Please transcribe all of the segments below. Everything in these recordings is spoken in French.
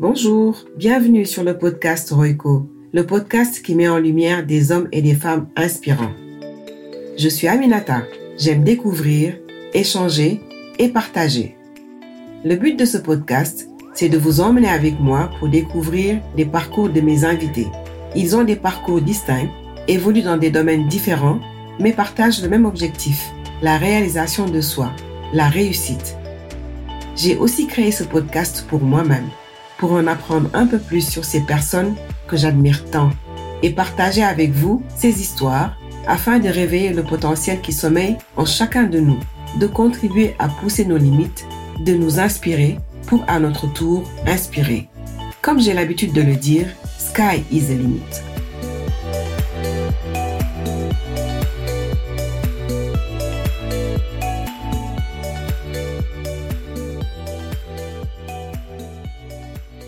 Bonjour, bienvenue sur le podcast Roico, le podcast qui met en lumière des hommes et des femmes inspirants. Je suis Aminata, j'aime découvrir, échanger et partager. Le but de ce podcast, c'est de vous emmener avec moi pour découvrir les parcours de mes invités. Ils ont des parcours distincts, évoluent dans des domaines différents, mais partagent le même objectif, la réalisation de soi, la réussite. J'ai aussi créé ce podcast pour moi-même pour en apprendre un peu plus sur ces personnes que j'admire tant et partager avec vous ces histoires afin de réveiller le potentiel qui sommeille en chacun de nous, de contribuer à pousser nos limites, de nous inspirer pour à notre tour inspirer. Comme j'ai l'habitude de le dire, sky is the limit.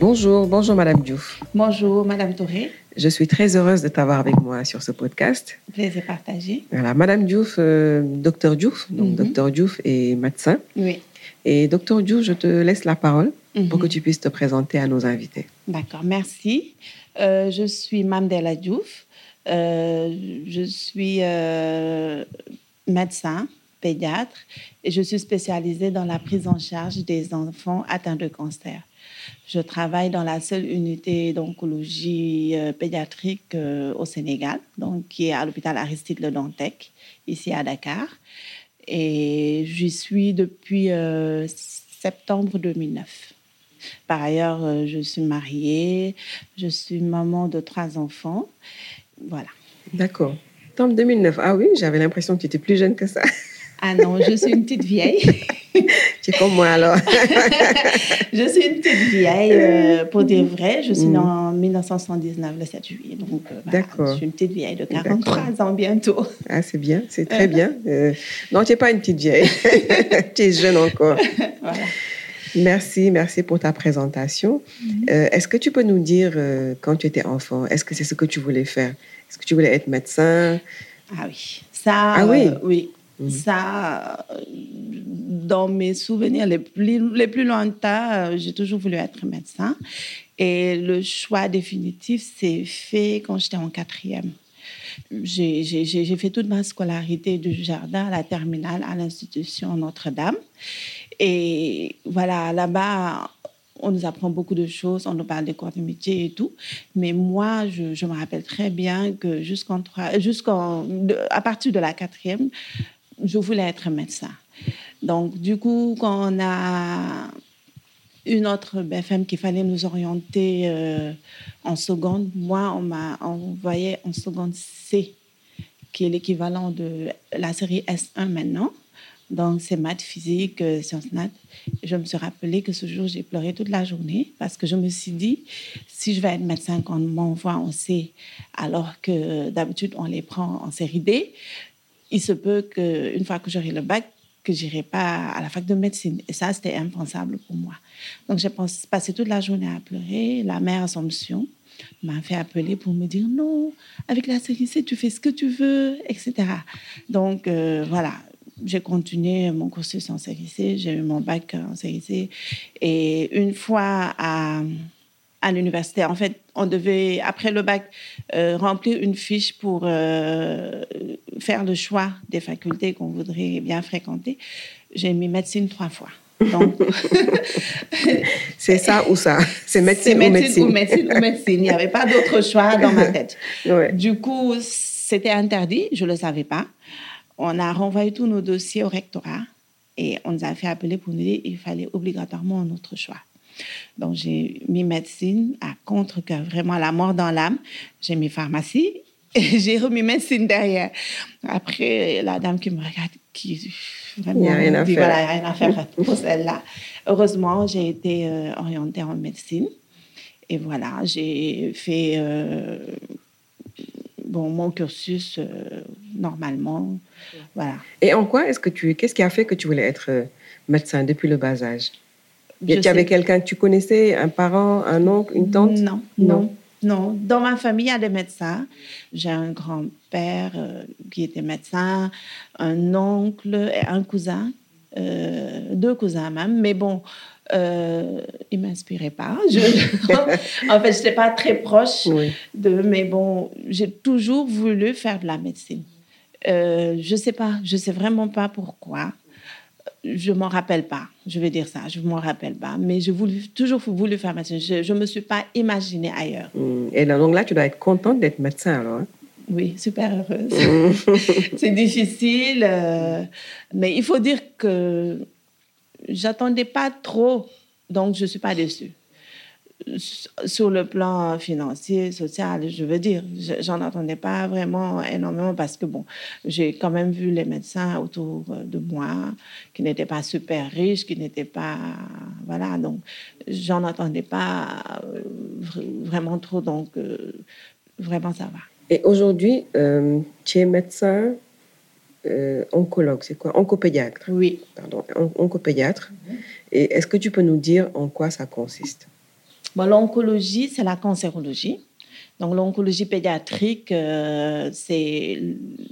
Bonjour, bonjour Madame Diouf. Bonjour Madame Touré. Je suis très heureuse de t'avoir avec moi sur ce podcast. Plaisir partagé. Voilà, Madame Diouf, euh, docteur Diouf, donc mhm. docteur Diouf est médecin. Oui. Et docteur Diouf, je te laisse la parole pour mhm. que tu puisses te présenter à nos invités. D'accord, merci. Euh, je suis Mamdela Diouf. Euh, je suis médecin pédiatre et je suis spécialisée dans la prise en charge des enfants atteints de cancer. Je travaille dans la seule unité d'oncologie euh, pédiatrique euh, au Sénégal, donc qui est à l'hôpital Aristide Le Dantec, ici à Dakar. Et j'y suis depuis euh, septembre 2009. Par ailleurs, je suis mariée, je suis maman de trois enfants. Voilà. D'accord. Septembre 2009. Ah oui, j'avais l'impression que tu étais plus jeune que ça. Ah non, je suis une petite vieille. tu es comme moi alors. je suis une petite vieille, euh, pour dire vrai. Je suis née en 1979, le 7 juillet. Donc, euh, D'accord. Je suis une petite vieille de 43 ans bientôt. Ah, c'est bien, c'est très bien. Euh, non, tu n'es pas une petite vieille. tu es jeune encore. voilà. Merci, merci pour ta présentation. Mhm. est-ce que tu peux nous dire, quand tu étais enfant, est-ce que c'est ce que tu voulais faire? Est-ce que tu voulais être médecin? Ah oui. Ça, ah oui. oui. Ça, dans mes souvenirs les plus, les plus lointains, euh, j'ai toujours voulu être médecin. Et le choix définitif s'est fait quand j'étais en quatrième. J'ai fait toute ma scolarité du jardin à la terminale à l'institution Notre-Dame. Et voilà, là-bas, on nous apprend beaucoup de choses, on nous parle des corps de métier et tout. Mais moi, je, je me rappelle très bien que jusqu'en jusqu'en, à partir de la quatrième, je voulais être médecin. Donc, du coup, quand on a une autre BFM qu'il fallait nous orienter euh, en seconde, moi, on m'a envoyé en seconde C, qui est l'équivalent de la série S1 maintenant. Donc, c'est maths, physique, euh, sciences nat. Je me suis rappelé que ce jour, j'ai pleuré toute la journée parce que je me suis dit, si je vais être médecin quand on m'envoie en C, alors que d'habitude, on les prend en série D, il se peut qu'une fois que j'aurai le bac, que j'irai pas à la fac de médecine. Et ça, c'était impensable pour moi. Donc, j'ai passé toute la journée à pleurer. La mère Assomption m'a fait appeler pour me dire non, avec la série C, tu fais ce que tu veux, etc. Donc, euh, voilà, j'ai continué mon cursus en série C. J'ai eu mon bac en série C. Et une fois à à l'université. En fait, on devait, après le bac, euh, remplir une fiche pour euh, faire le choix des facultés qu'on voudrait bien fréquenter. J'ai mis médecine trois fois. C'est ça ou ça? C'est médecine, ou médecine ou médecine ou médecine. Il n'y avait pas d'autre choix dans ma tête. Du coup, c'était interdit. Je ne le savais pas. On a renvoyé tous nos dossiers au rectorat et on nous a fait appeler pour nous dire qu'il fallait obligatoirement un autre choix. Donc, j'ai mis médecine à contre que vraiment la mort dans l'âme. J'ai mis pharmacie et j'ai remis médecine derrière. Après, la dame qui me regarde, qui vraiment il rien à dit, faire. voilà, il n'y a rien à faire pour celle-là. Heureusement, j'ai été euh, orientée en médecine. Et voilà, j'ai fait euh, bon, mon cursus euh, normalement. Voilà. Et en quoi est-ce que tu. Qu'est-ce qui a fait que tu voulais être médecin depuis le bas âge? Tu avais quelqu'un que tu connaissais, un parent, un oncle, une tante? Non, non, non. Dans ma famille, il y a des médecins. J'ai un grand-père euh, qui était médecin, un oncle et un cousin, euh, deux cousins même. Mais bon, euh, il ne m'inspirait pas. en fait, je n'étais pas très proche de... Mais bon, j'ai toujours voulu faire de la médecine. Euh, je ne sais pas, je ne sais vraiment pas pourquoi. Je ne m'en rappelle pas, je vais dire ça, je ne m'en rappelle pas. Mais j'ai voulu, toujours voulu faire médecine. Je ne me suis pas imaginée ailleurs. Hmm. Et donc là, tu dois être contente d'être médecin alors hein? Oui, super heureuse. c'est difficile, euh, mais il faut dire que j'attendais pas trop, donc je suis pas déçue. Sur le plan financier, social, je veux dire, j'en attendais pas vraiment énormément parce que bon, j'ai quand même vu les médecins autour de moi qui n'étaient pas super riches, qui n'étaient pas, voilà, donc j'en attendais pas euh, vraiment trop, donc euh, vraiment ça va. Et aujourd'hui, euh, tu es médecin euh, oncologue, c'est quoi? Oncopédiatre. Oui. Pardon, oncopédiatre. Mhm. Et est-ce que tu peux nous dire en quoi ça consiste? Bon, L'oncologie, c'est la cancérologie. Donc, l'oncologie pédiatrique, euh, c'est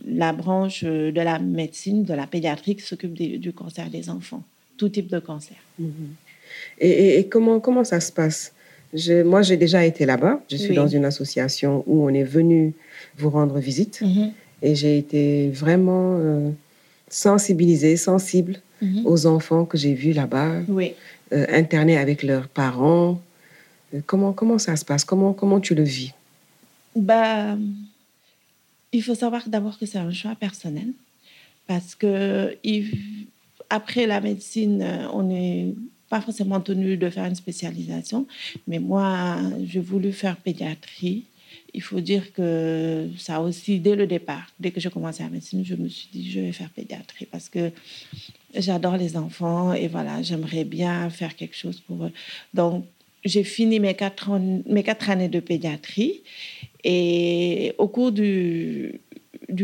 la branche de la médecine, de la pédiatrie qui s'occupe du cancer des enfants, tout type de cancer. Mhm. Et, comment, comment ça se passe? Moi, j'ai déjà été là-bas. Je suis dans une association où on est venu vous rendre visite. Mhm. Et j'ai été vraiment euh, sensibilisée, sensible mhm. aux enfants que j'ai vus là-bas, oui. Euh, internés avec leurs parents. Comment, comment ça se passe? Comment, comment tu le vis? Bah, Il faut savoir d'abord que c'est un choix personnel. Parce que après la médecine, on n'est pas forcément tenu de faire une spécialisation. Mais moi, j'ai voulu faire pédiatrie il faut dire que ça aussi, dès le départ, dès que j'ai commencé la médecine, je me suis dit, je vais faire pédiatrie parce que j'adore les enfants et voilà, j'aimerais bien faire quelque chose pour eux. Donc, j'ai fini mes quatre, années de pédiatrie et au cours du,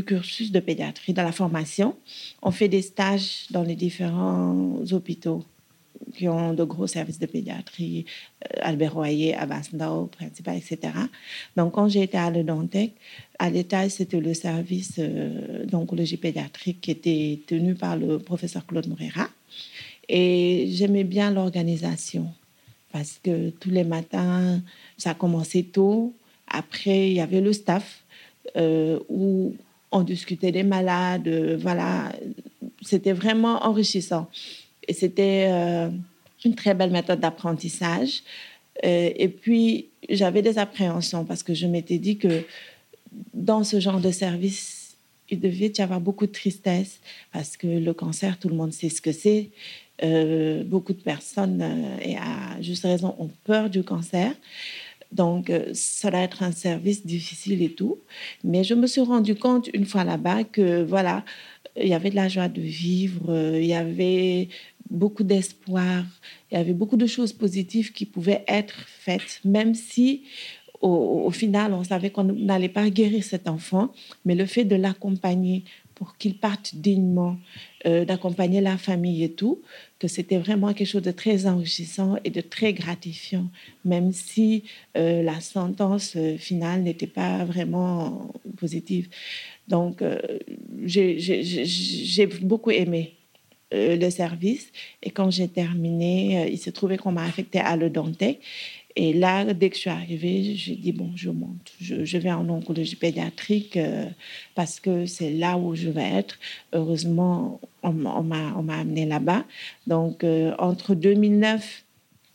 cursus de pédiatrie, dans la formation, on fait des stages dans les différents hôpitaux qui ont de gros services de pédiatrie, euh, Albert Royer, Abbasndao, Principal, etc. Donc, quand j'ai été à l'Odontec, à l'étage, c'était le service euh, d'oncologie pédiatrique qui était tenu par le professeur Claude Moreira. Et j'aimais bien l'organisation parce que tous les matins, ça commençait tôt. Après, il y avait le staff euh, où on discutait des malades. voilà, c'était vraiment enrichissant. Et c'était euh, une très belle méthode d'apprentissage. Euh, et puis, j'avais des appréhensions parce que je m'étais dit que dans ce genre de service, il devait y avoir beaucoup de tristesse parce que le cancer, tout le monde sait ce que c'est. Euh, beaucoup de personnes, et à juste raison, ont peur du cancer. Donc, ça doit être un service difficile et tout. Mais je me suis rendu compte une fois là-bas que, voilà, il y avait de la joie de vivre, il y avait beaucoup d'espoir, il y avait beaucoup de choses positives qui pouvaient être faites, même si au, final, on savait qu'on n'allait pas guérir cet enfant, mais le fait de l'accompagner pour qu'il parte dignement, euh, d'accompagner la famille et tout, que c'était vraiment quelque chose de très enrichissant et de très gratifiant, même si euh, la sentence euh, finale n'était pas vraiment positive. Donc, j'ai beaucoup aimé le service. Et quand j'ai terminé, il s'est trouvé qu'on m'a affecté à le Dantec. Et là, dès que je suis arrivée, j'ai dit, bon, je monte. Je, vais en oncologie pédiatrique euh, parce que c'est là où je vais être. Heureusement, on, on m'a amené là-bas. Donc, entre 2009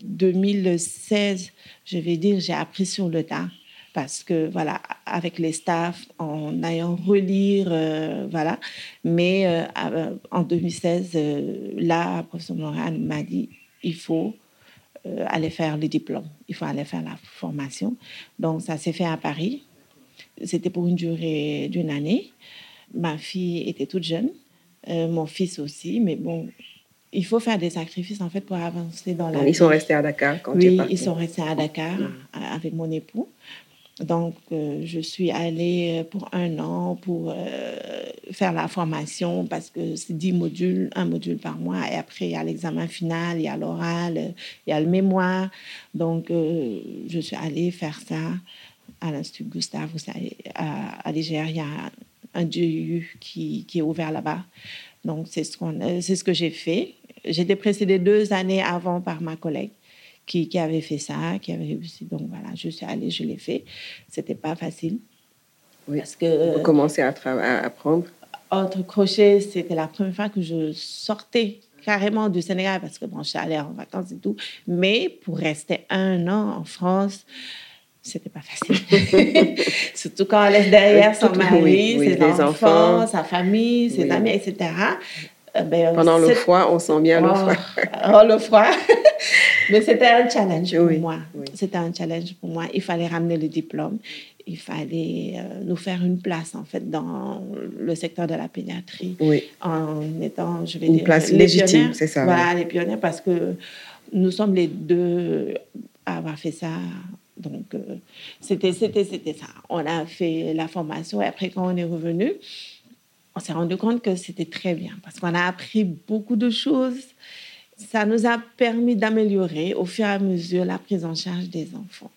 2016, je vais dire, j'ai appris sur le tas parce que voilà, avec les staffs, en ayant relire, euh, voilà. Mais euh, euh, en 2016, là, professeur Moran m'a dit, il faut aller faire le diplôme, il faut aller faire la formation. Donc ça s'est fait à Paris. C'était pour une durée d'une année. Ma fille était toute jeune, mon fils aussi, mais bon, il faut faire des sacrifices en fait pour avancer dans la Ils sont restés à Dakar quand Oui, ils sont restés à Dakar mm. avec mon époux. Donc, euh, je suis allée pour un an pour euh, faire la formation parce que c'est 10 modules, un module par mois. Et après, il y a l'examen final, il y a l'oral, il y a le mémoire. Donc, euh, je suis allée faire ça à l'Institut Gustave. à, à il y a un DU qui, qui est ouvert là-bas. Donc, c'est ce, c'est ce que j'ai fait. J'étais précédée deux années avant par ma collègue qui, qui, avait fait ça, qui avait réussi. Donc voilà, je suis allée, je l'ai fait. C'était pas facile. Oui. Parce que. Vous commencez à, à apprendre? Entre crochet, c'était la première fois que je sortais carrément du Sénégal parce que bon, je suis allée en vacances et tout. Mais pour rester un an en France, c'était pas facile. Surtout quand on laisse derrière son mari, ses enfants, sa famille, ses amis, etc. Euh, ben, Pendant le froid, on sent bien le froid. oh, le froid. Mais c'était un challenge pour moi. C'était un challenge pour moi. Il fallait ramener le diplôme. Il fallait euh, nous faire une place, en fait, dans le secteur de la pédiatrie. En étant, je vais une place légitime, c'est ça. Voilà, les pionniers, parce que nous sommes les deux à avoir fait ça donc, euh, c'était, c'était, c'était ça. On a fait la formation et après, quand on est revenu, on s'est rendu compte que c'était très bien parce qu'on a appris beaucoup de choses. Ça nous a permis d'améliorer au fur et à mesure la prise en charge des enfants.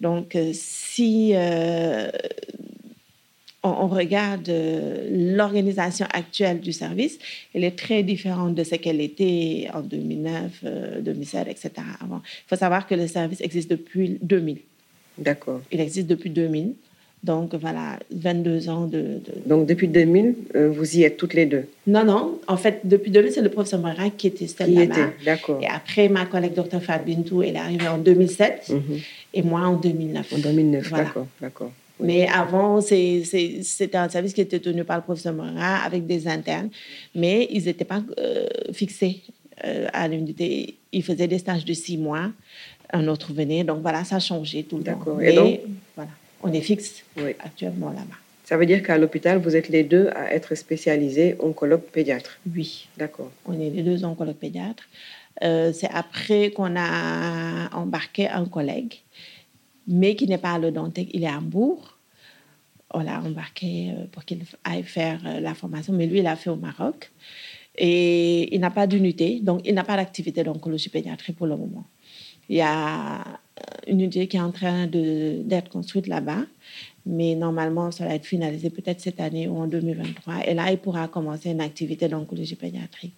Donc, euh, si euh, on, regarde l'organisation actuelle du service, elle est très différente de ce qu'elle était en 2009, 2007, etc. Avant. Il faut savoir que le service existe depuis 2000. D'accord. Il existe depuis 2000. Donc voilà, 22 ans de... Donc depuis 2000, euh, vous y êtes toutes les deux? Non, non. En fait, depuis 2000, c'est le professeur Morin qui était Qui était, d'accord. Et après, ma collègue Dr. Fabintou, elle est arrivée en 2007 mhm. et moi en 2009. En 2009, d'accord, d'accord. Mais avant, c'était un service qui était tenu par le professeur Morin avec des internes, mais ils n'étaient pas euh, fixés euh, à l'unité. Ils faisaient des stages de six mois un autre venait. Donc voilà, ça a changé tout le temps. D'accord. Et donc, on est fixe actuellement là-bas. Ça veut dire qu'à l'hôpital, vous êtes les deux à être spécialisés oncologue pédiatre Oui. D'accord. On est les deux oncologues pédiatres. Euh, c'est après qu'on a embarqué un collègue, mais qui n'est pas à l'Odantec, il est à Hambourg. On l'a embarqué euh, pour qu'il aille faire euh, la formation, mais lui, il a fait au Maroc. Et il n'a pas d'unité, donc il n'a pas d'activité d'oncologie pédiatrie pour le moment. Il y a une unité qui est en train d'être construite là-bas, mais normalement, ça va être finalisé peut-être cette année ou en 2023. Et là, il pourra commencer une activité d'oncologie pédiatrique.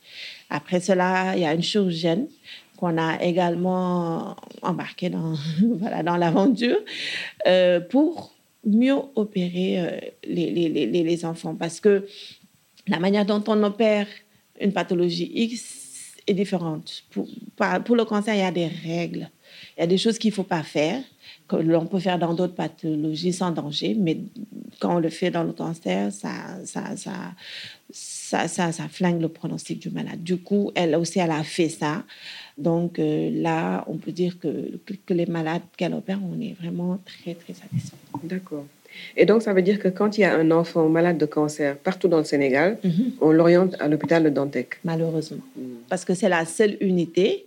Après cela, il y a une chirurgienne qu'on a également embarquée dans voilà dans l'aventure euh, pour mieux opérer euh, les enfants parce que la manière dont on opère une pathologie X est différente. Pour, pour le cancer, il y a des règles. Il y a des choses qu'il ne faut pas faire, que l'on peut faire dans d'autres pathologies sans danger, mais quand on le fait dans le cancer, ça, ça, ça, ça, flingue le pronostic du malade. Du coup, elle aussi, elle a fait ça. Donc euh, là, on peut dire que, que les malades qu'elle opère, on est vraiment très, très satisfaits. D'accord. Et donc, ça veut dire que quand il y a un enfant malade de cancer partout dans le Sénégal, mhm. on l'oriente à l'hôpital de Dantec. Malheureusement. Mm. Parce que c'est la seule unité.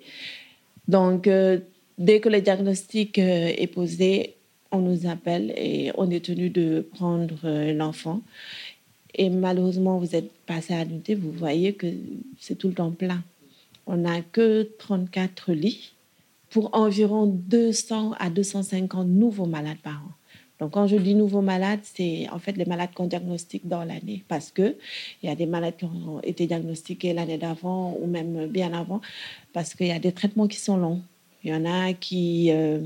Donc, euh, dès que le diagnostic euh, est posé, on nous appelle et on est tenu de prendre euh, l'enfant. Et malheureusement, vous êtes passé à l'unité, vous voyez que c'est tout le temps plein. On n'a que 34 lits pour environ 200 à 250 nouveaux malades par an. Donc, quand je dis nouveaux malades, c'est en fait les malades qu'on diagnostique dans l'année parce qu'il y a des malades qui ont été diagnostiqués l'année d'avant ou même bien avant parce qu'il y a des traitements qui sont longs. Il y en a qui, euh,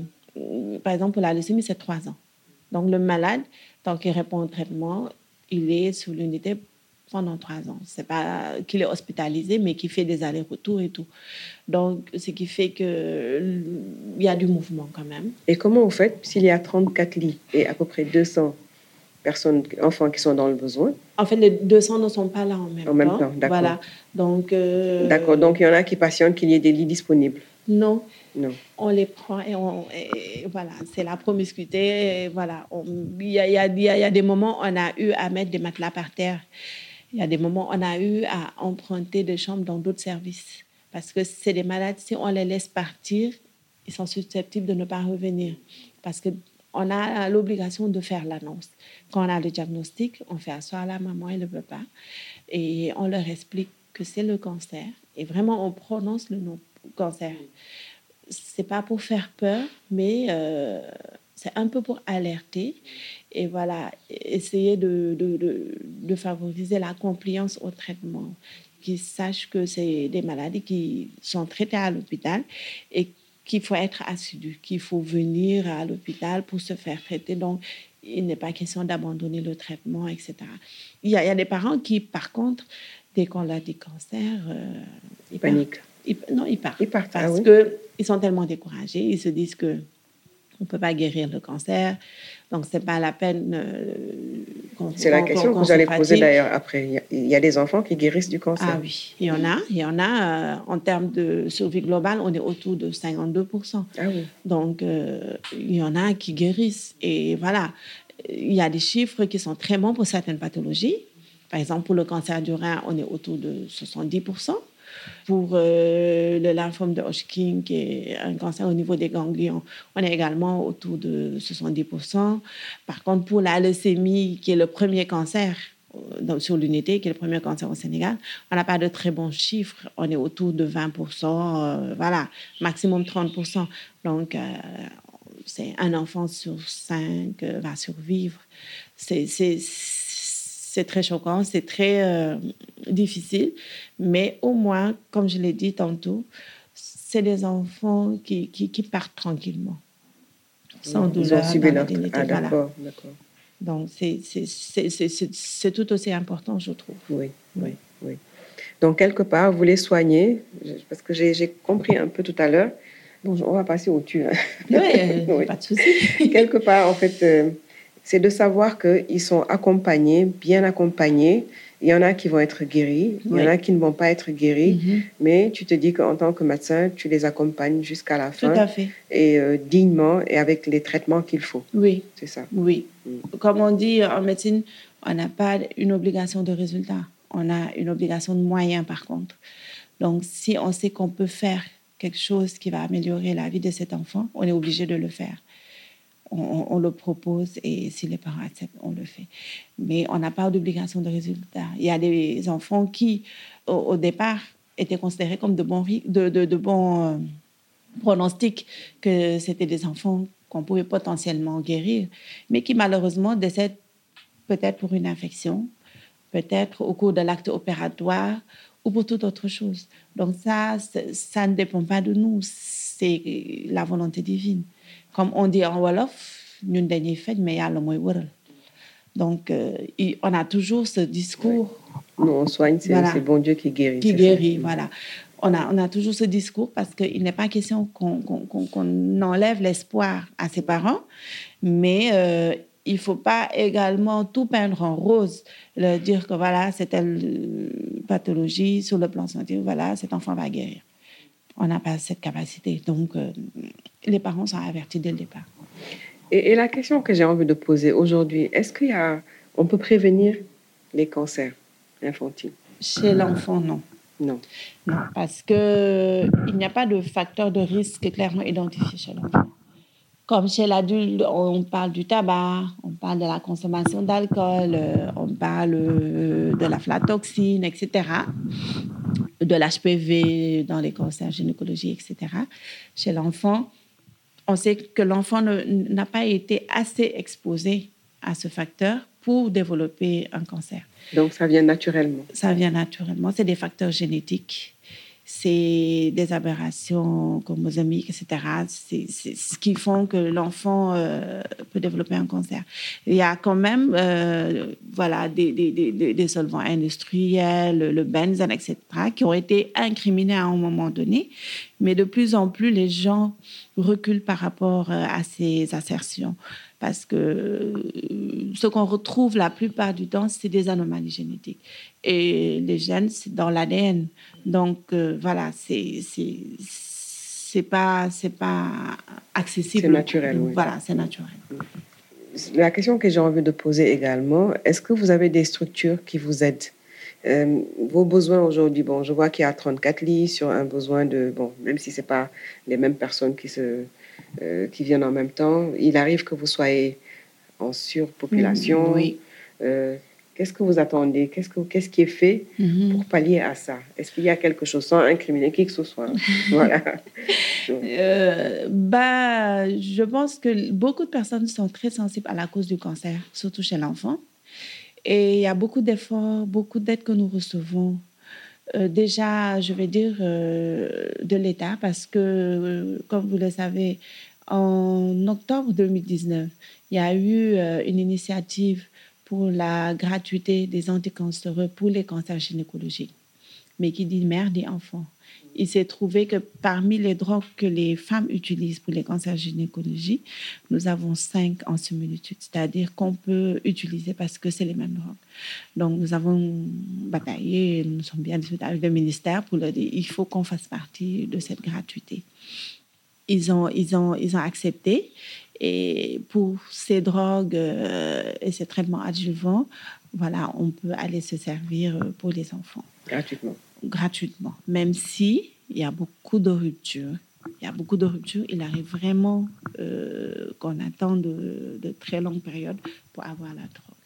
par exemple, pour la leucémie, c'est trois ans. Donc, le malade, tant qu'il répond au traitement, il est sous l'unité pendant trois ans. C'est pas qu'il est hospitalisé, mais qu'il fait des allers-retours et tout. Donc, ce qui fait qu'il y a du mouvement quand même. Et comment vous faites s'il y a 34 lits et à peu près 200 personnes, enfants qui sont dans le besoin? En fait, les 200 ne sont pas là en même temps. En même temps, d'accord. Voilà. Donc, euh, D'accord. Donc, il y en a qui patientent qu'il y ait des lits disponibles? Non. Non. On les prend et, on, voilà, c'est la promiscuité. voilà, il y y a des moments où on a eu à mettre des matelas par terre. Il y a des moments on a eu à emprunter des chambres dans d'autres services. Parce que c'est des malades, si on les laisse partir, ils sont susceptibles de ne pas revenir. Parce qu'on a l'obligation de faire l'annonce. Quand on a le diagnostic, on fait asseoir la maman et le papa et on leur explique que c'est le cancer. Et vraiment, on prononce le nom cancer. C'est pas pour faire peur, mais euh, c'est un peu pour alerter et voilà, essayer de, de, de, favoriser la compliance au traitement. qu'ils sachent que c'est des maladies qui sont traitées à l'hôpital et qu'il faut être assidu, qu'il faut venir à l'hôpital pour se faire traiter. Donc, il n'est pas question d'abandonner le traitement, etc. Il y, a, il y, a, des parents qui, par contre, dès qu'on a des cancers, euh, ils paniquent. non, ils partent. Ils partent parce ah, oui. qu'ils sont tellement découragés. Ils se disent que on ne peut pas guérir le cancer. Donc, ce n'est pas la peine euh, qu'on C'est la question qu que vous allez poser d'ailleurs après. Il y a des enfants qui guérissent du cancer. Ah oui, il y en a. Il y en a. Euh, en termes de survie globale, on est autour de 52 Ah oui. Donc, euh, il y en a qui guérissent. Et voilà, il y a des chiffres qui sont très bons pour certaines pathologies. Par exemple, pour le cancer du rein, on est autour de 70 pour euh, le lymphome de Hodgkin, qui est un cancer au niveau des ganglions, on est également autour de 70%. Par contre, pour la leucémie, qui est le premier cancer euh, sur l'unité, qui est le premier cancer au Sénégal, on n'a pas de très bons chiffres. On est autour de 20%, euh, voilà, maximum 30%. Donc, c'est un enfant sur cinq va survivre. C'est c'est très choquant, c'est très euh, difficile, mais au moins, comme je l'ai dit tantôt, c'est des enfants qui, qui, qui partent tranquillement, sans Ils douleur. Ont ah, d'accord, Donc, c'est tout aussi important, je trouve. Oui, oui, oui. Donc, quelque part, vous les soignez, parce que j'ai compris un peu tout à l'heure. Bon, on va passer au tu. Hein. Oui, oui. pas de souci. quelque part, en fait, euh, c'est de savoir qu'ils sont accompagnés, bien accompagnés. Il y en a qui vont être guéris, il y en a qui ne vont pas être guéris, Mhm. mais tu te dis qu'en tant que médecin, tu les accompagnes jusqu'à la Tout fin à fait. et euh, dignement et avec les traitements qu'il faut. Oui, C'est ça. oui. Mm. Comme on dit en médecine, on n'a pas une obligation de résultat. On a une obligation de moyens, par contre. Donc, si on sait qu'on peut faire quelque chose qui va améliorer la vie de cet enfant, on est obligé de le faire. On, le propose et si les parents acceptent, on le fait. Mais on n'a pas d'obligation de résultat. Il y a des enfants qui, au, départ, étaient considérés comme de bons, euh, pronostics, que c'était des enfants qu'on pouvait potentiellement guérir, mais qui malheureusement décèdent peut-être pour une infection, peut-être au cours de l'acte opératoire ou pour toute autre chose. Donc ça, ça ne dépend pas de nous, c'est la volonté divine. Comme on dit en Wolof, ñun dañuy faj, mais yàlla mooy wëral. Donc, euh, on a toujours ce discours Nous, on soigne, c'est Voilà. bon Dieu qui guérit. qui guérit. Voilà. On a, on a toujours ce discours parce qu'il n'est pas question qu'on qu'on- qu'on enlève l'espoir à ses parents, mais euh, il ne faut pas également tout peindre en rose, dire que voilà, c'est telle euh, pathologie sur le plan scientifique, voilà, cet enfant va guérir. On n'a pas cette capacité. Donc, euh, les parents sont avertis dès le départ. Et, et la question que j'ai envie de poser aujourd'hui, est-ce qu'il y a, on peut prévenir les cancers infantiles? Chez l'enfant, non. Non. Non, parce qu'il n'y a pas de facteur de risque clairement identifié chez l'enfant. Comme chez l'adulte, on parle du tabac, on parle de la consommation d'alcool, euh, on parle euh, de la flatoxine, etc., de l'HPV dans les cancers gynécologiques, etc. Chez l'enfant, on sait que l'enfant n'a pas été assez exposé à ce facteur pour développer un cancer Donc ça vient naturellement. ça vient naturellement. C'est des facteurs génétiques, c'est des aberrations chromosomiques, etc. C'est c'est ce qui font que l'enfant euh, peut développer un cancer. Il y a quand même euh, voilà, des, des, des, des solvants industriels, le benzène, etc., qui ont été incriminés à un moment donné. Mais de plus en plus, les gens reculent par rapport euh, à ces assertions. Parce que euh, ce qu'on retrouve la plupart du temps, c'est des anomalies génétiques. Et les gènes, c'est dans l'ADN. Donc, euh, voilà, c'est c'est c'est pas, c'est pas accessible. C'est naturel, oui. Voilà, c'est naturel. La question que j'ai envie de poser également, est-ce que vous avez des structures qui vous aident? Euh, Vos besoins aujourd'hui, bon, je vois qu'il y a 34 lits sur un besoin de, bon, même si ce n'est pas les mêmes personnes qui, se, euh, qui viennent en même temps, il arrive que vous soyez en surpopulation. Oui. Euh, Qu'est-ce que vous attendez? Qu'est-ce que- qu'est-ce qui est fait Mhm. pour pallier à ça? Est-ce qu'il y a quelque chose sans incriminer qui que ce soit? Voilà. Euh, bah, je pense que beaucoup de personnes sont très sensibles à la cause du cancer, surtout chez l'enfant. Et il y a beaucoup d'efforts, beaucoup d'aides que nous recevons euh, déjà, je vais dire, euh, de l'État, parce que, euh, comme vous le savez, en octobre 2019, il y a eu une initiative pour la gratuité des anticancéreux pour les cancers gynécologiques. Mais qui dit mère dit enfant il s'est trouvé que parmi les drogues que les femmes utilisent pour les cancers gynécologiques, nous avons cinq en similitude, c'est-à-dire qu'on peut utiliser parce que c'est les mêmes drogues. Donc, nous avons bataillé, nous sommes bien discutés avec le ministère pour leur dire il faut qu'on fasse partie de cette gratuité. Ils ont, ils ont, ils ont accepté. Et pour ces drogues euh, et ces traitements adjuvants, voilà, on peut aller se servir pour les enfants. Gratuitement gratuitement, même si il y a beaucoup de ruptures. Il y a beaucoup de ruptures. Il arrive vraiment euh, qu'on attend de, très longues périodes pour avoir la drogue.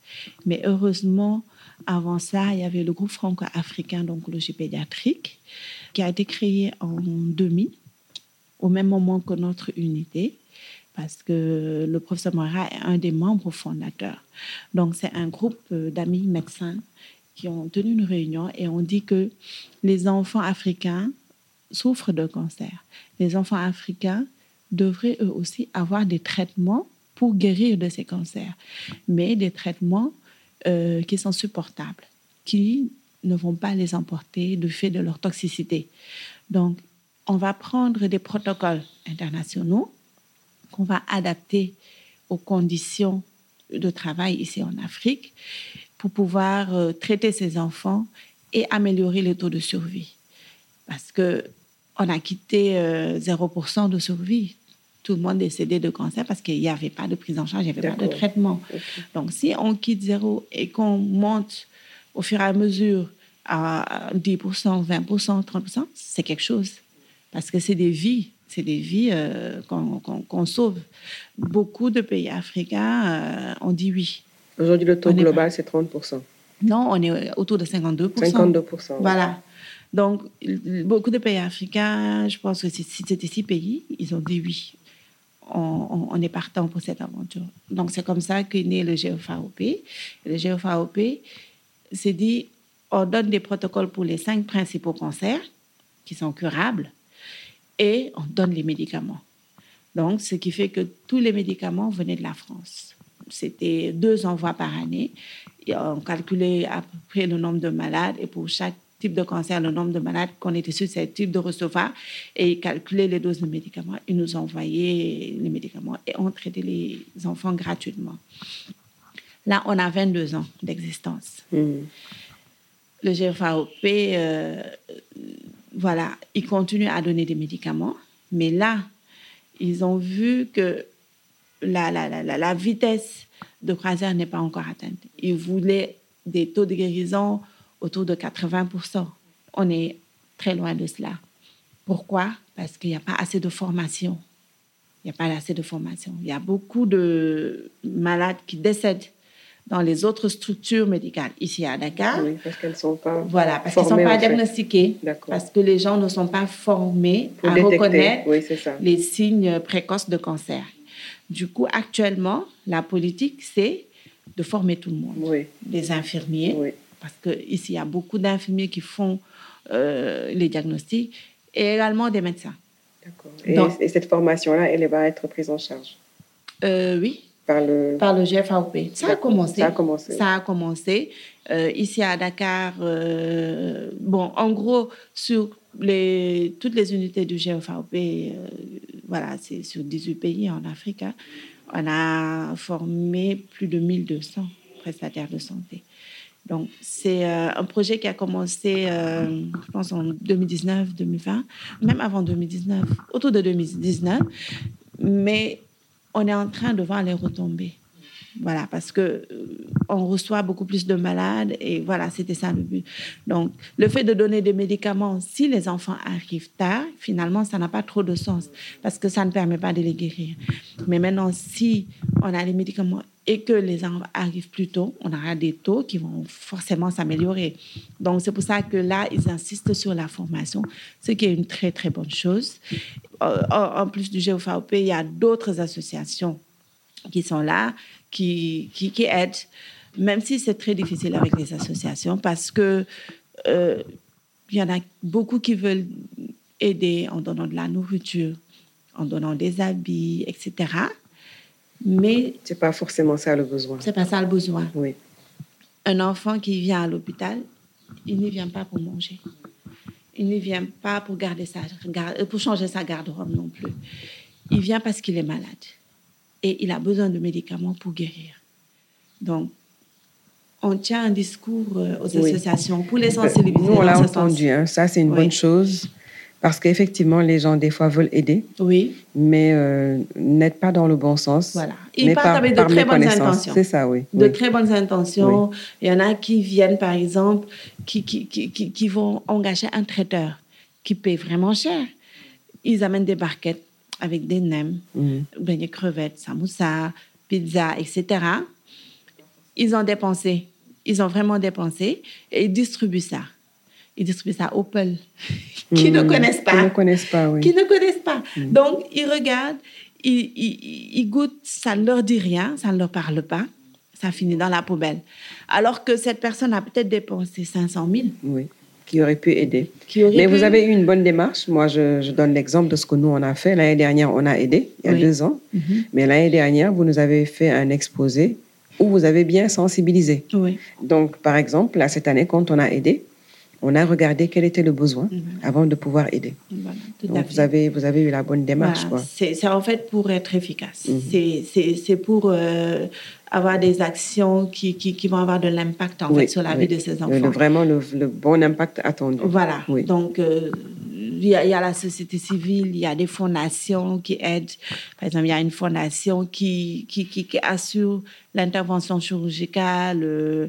Mais heureusement, avant ça, il y avait le groupe franco-africain d'oncologie pédiatrique qui a été créé en 2000, au même moment que notre unité, parce que le professeur Moira est un des membres fondateurs. Donc, c'est un groupe euh, d'amis médecins qui ont tenu une réunion et ont dit que les enfants africains souffrent de cancer. Les enfants africains devraient eux aussi avoir des traitements pour guérir de ces cancers, mais des traitements euh, qui sont supportables, qui ne vont pas les emporter du fait de leur toxicité. Donc, on va prendre des protocoles internationaux qu'on va adapter aux conditions de travail ici en Afrique pour pouvoir euh, traiter ces enfants et améliorer le taux de survie. Parce que on a quitté 0% euh, de survie. Tout le monde décédé de cancer parce qu'il n'y avait pas de prise en charge, il n'y avait pas de traitement. Donc, si on quitte zéro et qu'on monte au fur et à mesure à 10%, 20%, 30%, c'est quelque chose. Parce que c'est des vies, c'est des vies euh, qu'on sauve. Beaucoup de pays africains ont dit oui. Aujourd'hui, le taux global, c'est 30%. Non, on est autour de 52%. 52%. Voilà. Donc, beaucoup de pays africains, je pense que si c'était six pays, ils ont dit oui. On, est partant pour cette aventure. Donc, c'est comme ça qu'est né le GFAOP. Le GFAOP s'est dit on donne des protocoles pour les cinq principaux cancers qui sont curables et on donne les médicaments. Donc, ce qui fait que tous les médicaments venaient de la France c'était deux envois par année. on calculait à peu près le nombre de malades et pour chaque type de cancer, le nombre de malades qu'on était type de recevoir et ils calculaient les doses de médicaments. Ils nous envoyaient les médicaments et on traitait les enfants gratuitement. Là, on a 22 ans d'existence. Hmm. Le GFAOP, euh, voilà, il continue à donner des médicaments, mais là, ils ont vu que la, la, la, la vitesse de croisière n'est pas encore atteinte. Ils voulaient des taux de guérison autour de 80%. On est très loin de cela. Pourquoi? Parce qu'il n'y a pas assez de formation. Il n'y a pas assez de formation. Il y a beaucoup de malades qui décèdent dans les autres structures médicales ici à Dakar. Oui, parce qu'elles ne sont pas Voilà, parce qu'elles ne sont pas diagnostiquées. Parce que les gens ne sont pas formés à reconnaître les signes précoces de cancer. Du coup, actuellement, la politique, c'est de former tout le monde. Oui. Des infirmiers, oui. parce qu'ici, il y a beaucoup d'infirmiers qui font euh, les diagnostics, et également des médecins. D'accord. Et, cette formation-là, elle va être prise en charge? Euh, Oui. Par le... Par le GFAOP. Ça a commencé. Ça a commencé. Ça a commencé. Euh, ici à Dakar, bon, en gros, sur toutes les unités du GFAOP, voilà, c'est sur 18 pays en Afrique. Hein. On a formé plus de 1200 prestataires de santé. Donc, c'est euh, un projet qui a commencé, euh, je pense, en 2019, 2020, même avant 2019, autour de 2019. Mais on est en train de voir les retombées. Voilà, parce que euh, on reçoit beaucoup plus de malades et voilà, c'était ça le but. Donc, le fait de donner des médicaments, si les enfants arrivent tard, finalement, ça n'a pas trop de sens parce que ça ne permet pas de les guérir. Mais maintenant, si on a les médicaments et que les enfants arrivent plus tôt, on aura des taux qui vont forcément s'améliorer. Donc, c'est pour ça que là, ils insistent sur la formation, ce qui est une très, très bonne chose. Euh, en plus du GFAOP, il y a d'autres associations qui sont là qui, qui, aident, même si c'est très difficile avec les associations, parce que euh, Il y en a beaucoup qui veulent aider en donnant de la nourriture, en donnant des habits, etc. Mais c'est pas forcément ça le besoin. C'est pas ça le besoin. Oui. Un enfant qui vient à l'hôpital, il ne vient pas pour manger. Il ne vient pas pour garder sa, pour changer sa garde-robe non plus. Il vient parce qu'il est malade et il a besoin de médicaments pour guérir. Donc, on tient un discours euh, aux associations pour les sensibiliser. Nous, on l'a entendu. Hein. Ça, c'est une bonne chose. Parce qu'effectivement, les gens, des fois, veulent aider. Oui. Mais euh, n'aident pas dans le bon sens. Voilà. Ils partent avec de très bonnes intentions. C'est ça, oui. De très bonnes intentions. Il y en a qui viennent, par exemple, qui, qui, qui, qui, vont engager un traiteur qui paie vraiment cher. Ils amènent des barquettes avec des nems, mmh. beignets crevettes, samoussa, pizza, etc. Ils ont dépensé. Ils ont vraiment dépensé et ils distribuent ça ils distribuent ça aux Opel, qui ne connaissent pas. Qui ne connaissent pas, oui. Qui ne connaissent pas. Mm. Donc, ils regardent, ils, ils, ils, goûtent, ça ne leur dit rien, ça ne leur parle pas, ça finit dans la poubelle. Alors que cette personne a peut-être dépensé 500 000. Oui, qui aurait pu aider. Mais vous avez eu une bonne démarche. Moi, je, je donne l'exemple de ce que nous, on a fait. L'année dernière, on a aidé, il y a deux ans. Mm-hmm. Mais l'année dernière, vous nous avez fait un exposé où vous avez bien sensibilisé. Oui. Donc, par exemple, là, cette année, quand on a aidé, on a regardé quel était le besoin mhm. avant de pouvoir aider. Donc, vous avez, vous avez eu la bonne démarche. C'est en fait pour être efficace. Mhm. C'est pour euh, avoir des actions qui, qui, vont avoir de l'impact en fait, sur la vie de ces enfants. vraiment le, bon impact attendu. Voilà. Donc, euh, il y, a, la société civile, il y a des fondations qui aident. Par exemple, il y a une fondation qui, qui, qui, assure l'intervention chirurgicale, euh,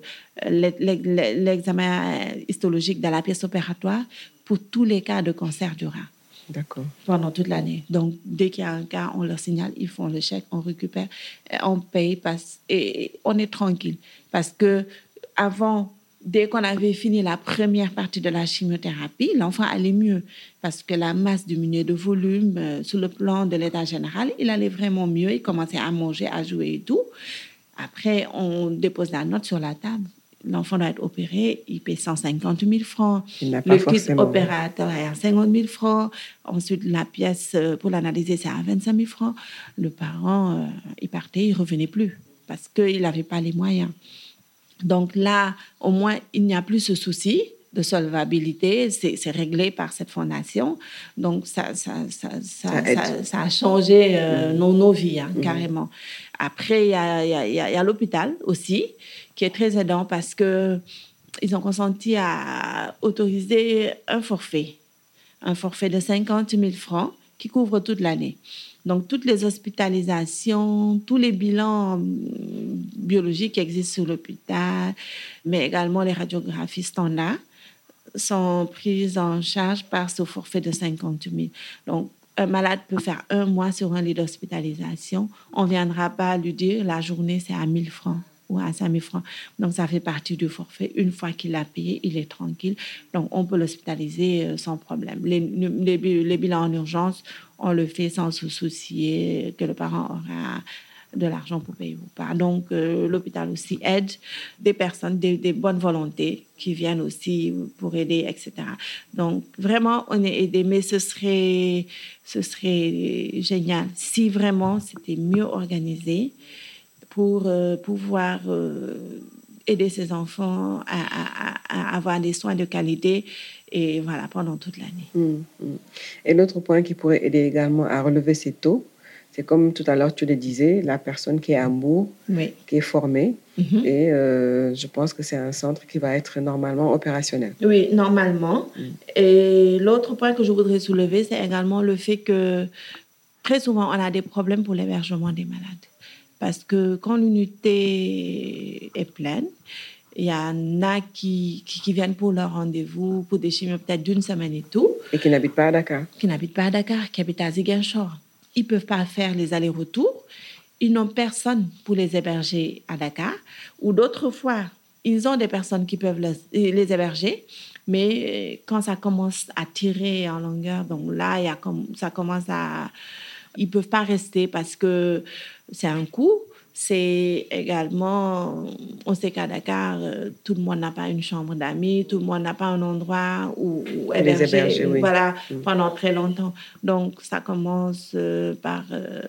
l'examen histologique dans la pièce opératoire pour tous les cas de cancer du rein. D'accord. Pendant toute l'année. Donc, dès qu'il y a un cas, on leur signale, ils font le chèque, on récupère, on paye et on est tranquille. Parce que avant dès qu'on avait fini la première partie de la chimiothérapie, l'enfant allait mieux parce que la masse diminuait de volume. Euh, sur le plan de l'état général, il allait vraiment mieux. Il commençait à manger, à jouer et tout. Après, on dépose la note sur la table. L'enfant doit être opéré, il paie 150 000 francs. Il n'a pas le kit opérateur est à 50 000 francs. Ensuite, la pièce euh, pour l'analyser, c'est à 25 000 francs. Le parent, euh, il partait, il revenait plus parce qu'il n'avait pas les moyens. Donc là, au moins, il n'y a plus ce souci de solvabilité, c'est réglé par cette fondation. Donc, ça, ça, ça, ça, a changé euh, mm-hmm. nos, nos, vies, hein, mm-hmm. carrément. Après, il y a, y a, y a l'hôpital aussi, qui est très aidant parce que ils ont consenti à autoriser un forfait, un forfait de 50 000 francs qui couvre toute l'année. Donc, toutes les hospitalisations, tous les bilans biologiques qui existent sur l'hôpital, mais également les radiographies standards, sont prises en charge par ce forfait de 50 000. Donc, un malade peut faire un mois sur un lit d'hospitalisation. On ne viendra pas lui dire la journée, c'est à 1000 francs ou à 5 000 francs. Donc, ça fait partie du forfait. Une fois qu'il a payé, il est tranquille. Donc, on peut l'hospitaliser euh, sans problème. Les, les, bilans en urgence, on le fait sans se soucier que le parent aura de l'argent pour payer ou pas. Donc, euh, l'hôpital aussi aide des personnes, des, des, bonnes volontés qui viennent aussi pour aider, etc. Donc, vraiment, on est aidé, mais ce serait, ce serait génial si vraiment c'était mieux organisé pour euh, pouvoir euh, aider ces enfants à, avoir des soins de qualité et voilà pendant toute l'année. Mmh, mmh. Et l'autre point qui pourrait aider également à relever ces taux, c'est comme tout à l'heure tu le disais, la personne qui est à qui est formée. Mmh. Et euh, je pense que c'est un centre qui va être normalement opérationnel. Oui, normalement. Et l'autre point que je voudrais soulever, c'est également le fait que très souvent, on a des problèmes pour l'hébergement des malades. Parce que quand l'unité est pleine, il y en a qui, qui, viennent pour leur rendez-vous, pour des chimios peut-être d'une semaine et tout. Et qui n'habitent pas à Dakar. Qui n'habitent pas à Dakar, qui habitent à Ziguinchor. Ils ne peuvent pas faire les allers-retours. Ils n'ont personne pour les héberger à Dakar. Ou d'autres fois, ils ont des personnes qui peuvent les, les héberger. Mais quand ça commence à tirer en longueur, donc là, il y a comme, ça commence à... Ils ne peuvent pas rester parce que c'est un coût, c'est également, on sait qu'à Dakar, euh, tout le monde n'a pas une chambre d'amis, tout le monde n'a pas un endroit où, où héberger, voilà, mm. pendant très longtemps. Donc, ça commence euh, par, euh,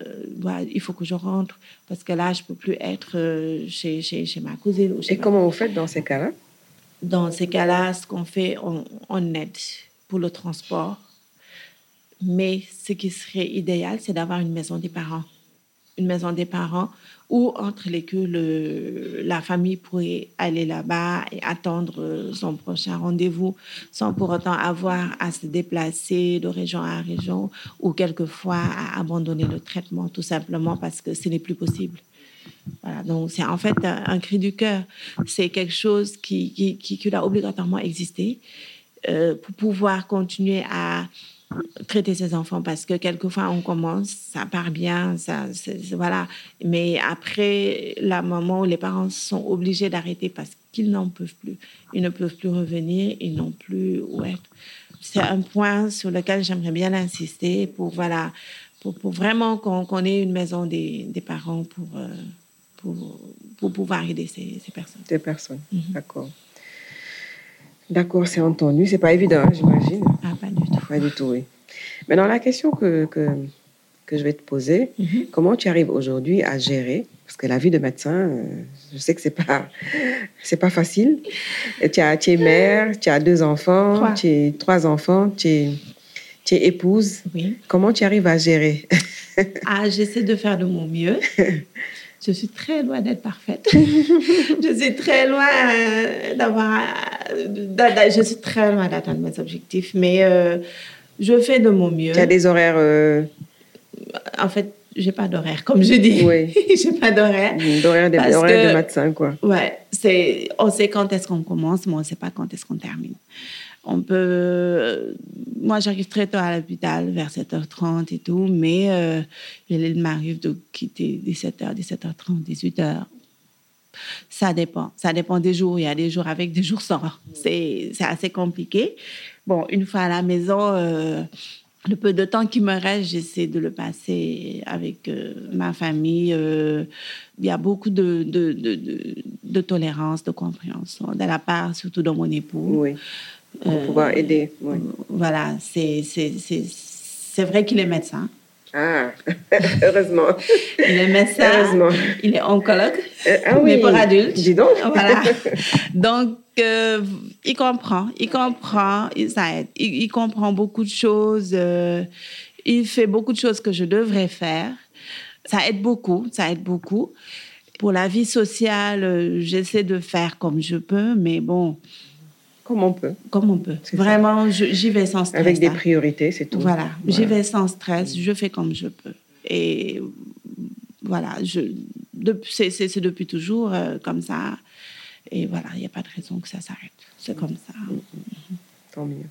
il faut que je rentre, parce que là, je ne peux plus être chez, chez, chez, ma cousine. Et comment vous faites dans ces cas-là? Dans ces cas-là, ce qu'on fait, on, on aide pour le transport. Mais ce qui serait idéal, c'est d'avoir une maison des parents. Une maison des parents ou entre les que la famille pourrait aller là-bas et attendre son prochain rendez-vous sans pour autant avoir à se déplacer de région à région ou quelquefois à abandonner le traitement tout simplement parce que ce n'est plus possible. Donc c'est en fait un, cri du cœur. C'est quelque chose qui, qui, qui, doit obligatoirement exister euh, pour pouvoir continuer à traiter ses enfants parce que quelquefois on commence, ça part bien, ça, voilà. Mais après, la moment où les parents sont obligés d'arrêter parce qu'ils n'en peuvent plus, ils ne peuvent plus revenir, ils n'ont plus où être. C'est un point sur lequel j'aimerais bien insister pour voilà, pour, pour vraiment qu'on ait une maison des, des parents pour, euh, pour, pour pouvoir aider ces, ces personnes. Des personnes, mhm. d'accord. D'accord, c'est entendu. C'est pas évident, hein, j'imagine. Ah, pas du tout. Pas du tout, oui. Maintenant, la question que, que, que je vais te poser, mhm. comment tu arrives aujourd'hui à gérer Parce que la vie de médecin, euh, je sais que c'est pas c'est pas facile. tu, as, tu es mère, tu as deux enfants, trois. tu es trois enfants, tu es, tu es épouse. Oui. Comment tu arrives à gérer? Ah, j'essaie de faire de mon mieux. je suis très loin d'être parfaite. je suis très loin euh, d'avoir. Je suis très loin d'atteindre mes objectifs, mais euh, je fais de mon mieux. Tu as des horaires. Euh, en fait, j'ai pas d'horaire, comme je dis. Oui. j'ai pas d'horaire. D'horaire de, de médecin, quoi. Ouais, c'est, on sait quand est-ce qu'on commence, mais on ne sait pas quand est-ce qu'on termine. On peut. Moi, j'arrive très tôt à l'hôpital, vers 7h30 et tout, mais euh, il m'arrive de quitter 17h, 17h30, 18h. Ça dépend. Ça dépend des jours. Il y a des jours avec, des jours sans. C'est assez compliqué. Bon, une fois à la maison, euh, le peu de temps qui me reste, j'essaie de le passer avec euh, ma famille. Euh, il y a beaucoup de, tolérance, de compréhension de la part, surtout de mon époux. Oui pour euh, pouvoir aider. Voilà, c'est vrai qu'il est médecin. Ah, heureusement. Il est médecin. Heureusement. Il est oncologue. Euh, ah oui. Mais pour adultes. Dis donc. Voilà. Donc, euh, il comprend. Il comprend. Il, ça aide. Il, comprend beaucoup de choses. il fait beaucoup de choses que je devrais faire. Ça aide beaucoup. Ça aide beaucoup. Pour la vie sociale, j'essaie de faire comme je peux, mais bon, comme on peut. Comme on peut. Vraiment, j'y vais sans stress. Avec des priorités, c'est tout. Voilà, j'y vais sans stress, je fais comme je peux. Et voilà, c'est depuis toujours euh, comme ça. Et voilà, il n'y a pas de raison que ça s'arrête. C'est comme ça. Mm-hmm. Tant mieux.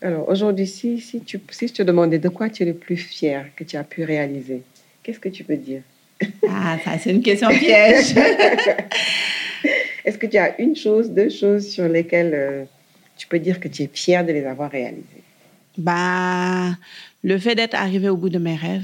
Alors, aujourd'hui, si, si, tu, si je te demandais de quoi tu es le plus fier que tu as pu réaliser, qu'est-ce que tu peux dire? Ah, ça, c'est une question piège. Est-ce que tu as une chose, deux choses sur lesquelles euh, tu peux dire que tu es fière de les avoir réalisées? Bah, le fait d'être arrivé au bout de mes rêves.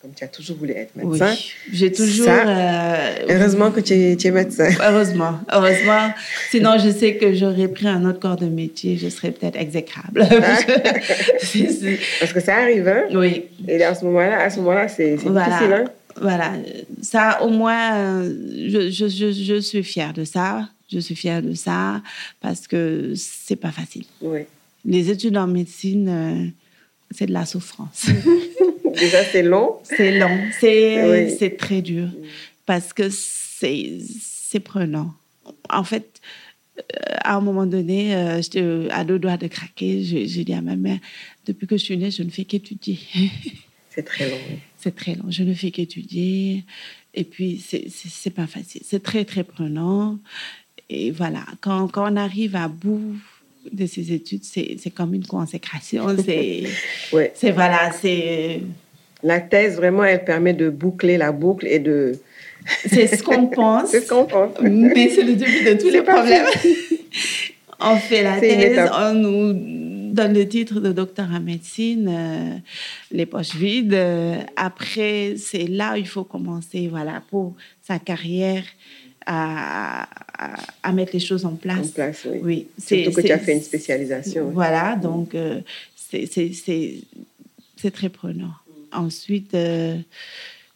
Comme tu as toujours voulu être médecin. Oui, j'ai toujours. Euh, heureusement que tu es, médecin. Heureusement, heureusement. Sinon, je sais que j'aurais pris un autre corps de métier, je serais peut-être exécrable. Parce que ça arrive, hein? Oui. Et à ce moment-là, à ce moment-là, c'est difficile, hein? Voilà, ça au moins, je, je, je, suis fière de ça. Je suis fière de ça parce que c'est pas facile. Oui. Les études en médecine, euh, c'est de la souffrance. Déjà, c'est long. C'est long. C'est très dur parce que c'est prenant. En fait, euh, à un moment donné, euh, j'étais à deux doigts de craquer. J'ai dit à ma mère, depuis que je suis née, je ne fais qu'étudier. C'est très long. C'est très long. Je ne fais qu'étudier. Et puis, c'est pas facile. C'est très, très prenant. Et voilà, quand, quand on arrive à bout de ces études, c'est comme une consécration. C'est ouais. voilà, c'est. La thèse, vraiment, elle permet de boucler la boucle et de. C'est ce qu'on pense. c'est ce qu'on pense. Mais c'est le début de tous les problèmes. on fait la thèse, on nous donne le titre de docteur en médecine, euh, les poches vides. après, c'est là où il faut commencer, voilà, pour sa carrière. À, à, mettre les choses en place. En place, oui. oui Surtout que tu as fait une spécialisation. Voilà, donc c'est très prenant. Ensuite,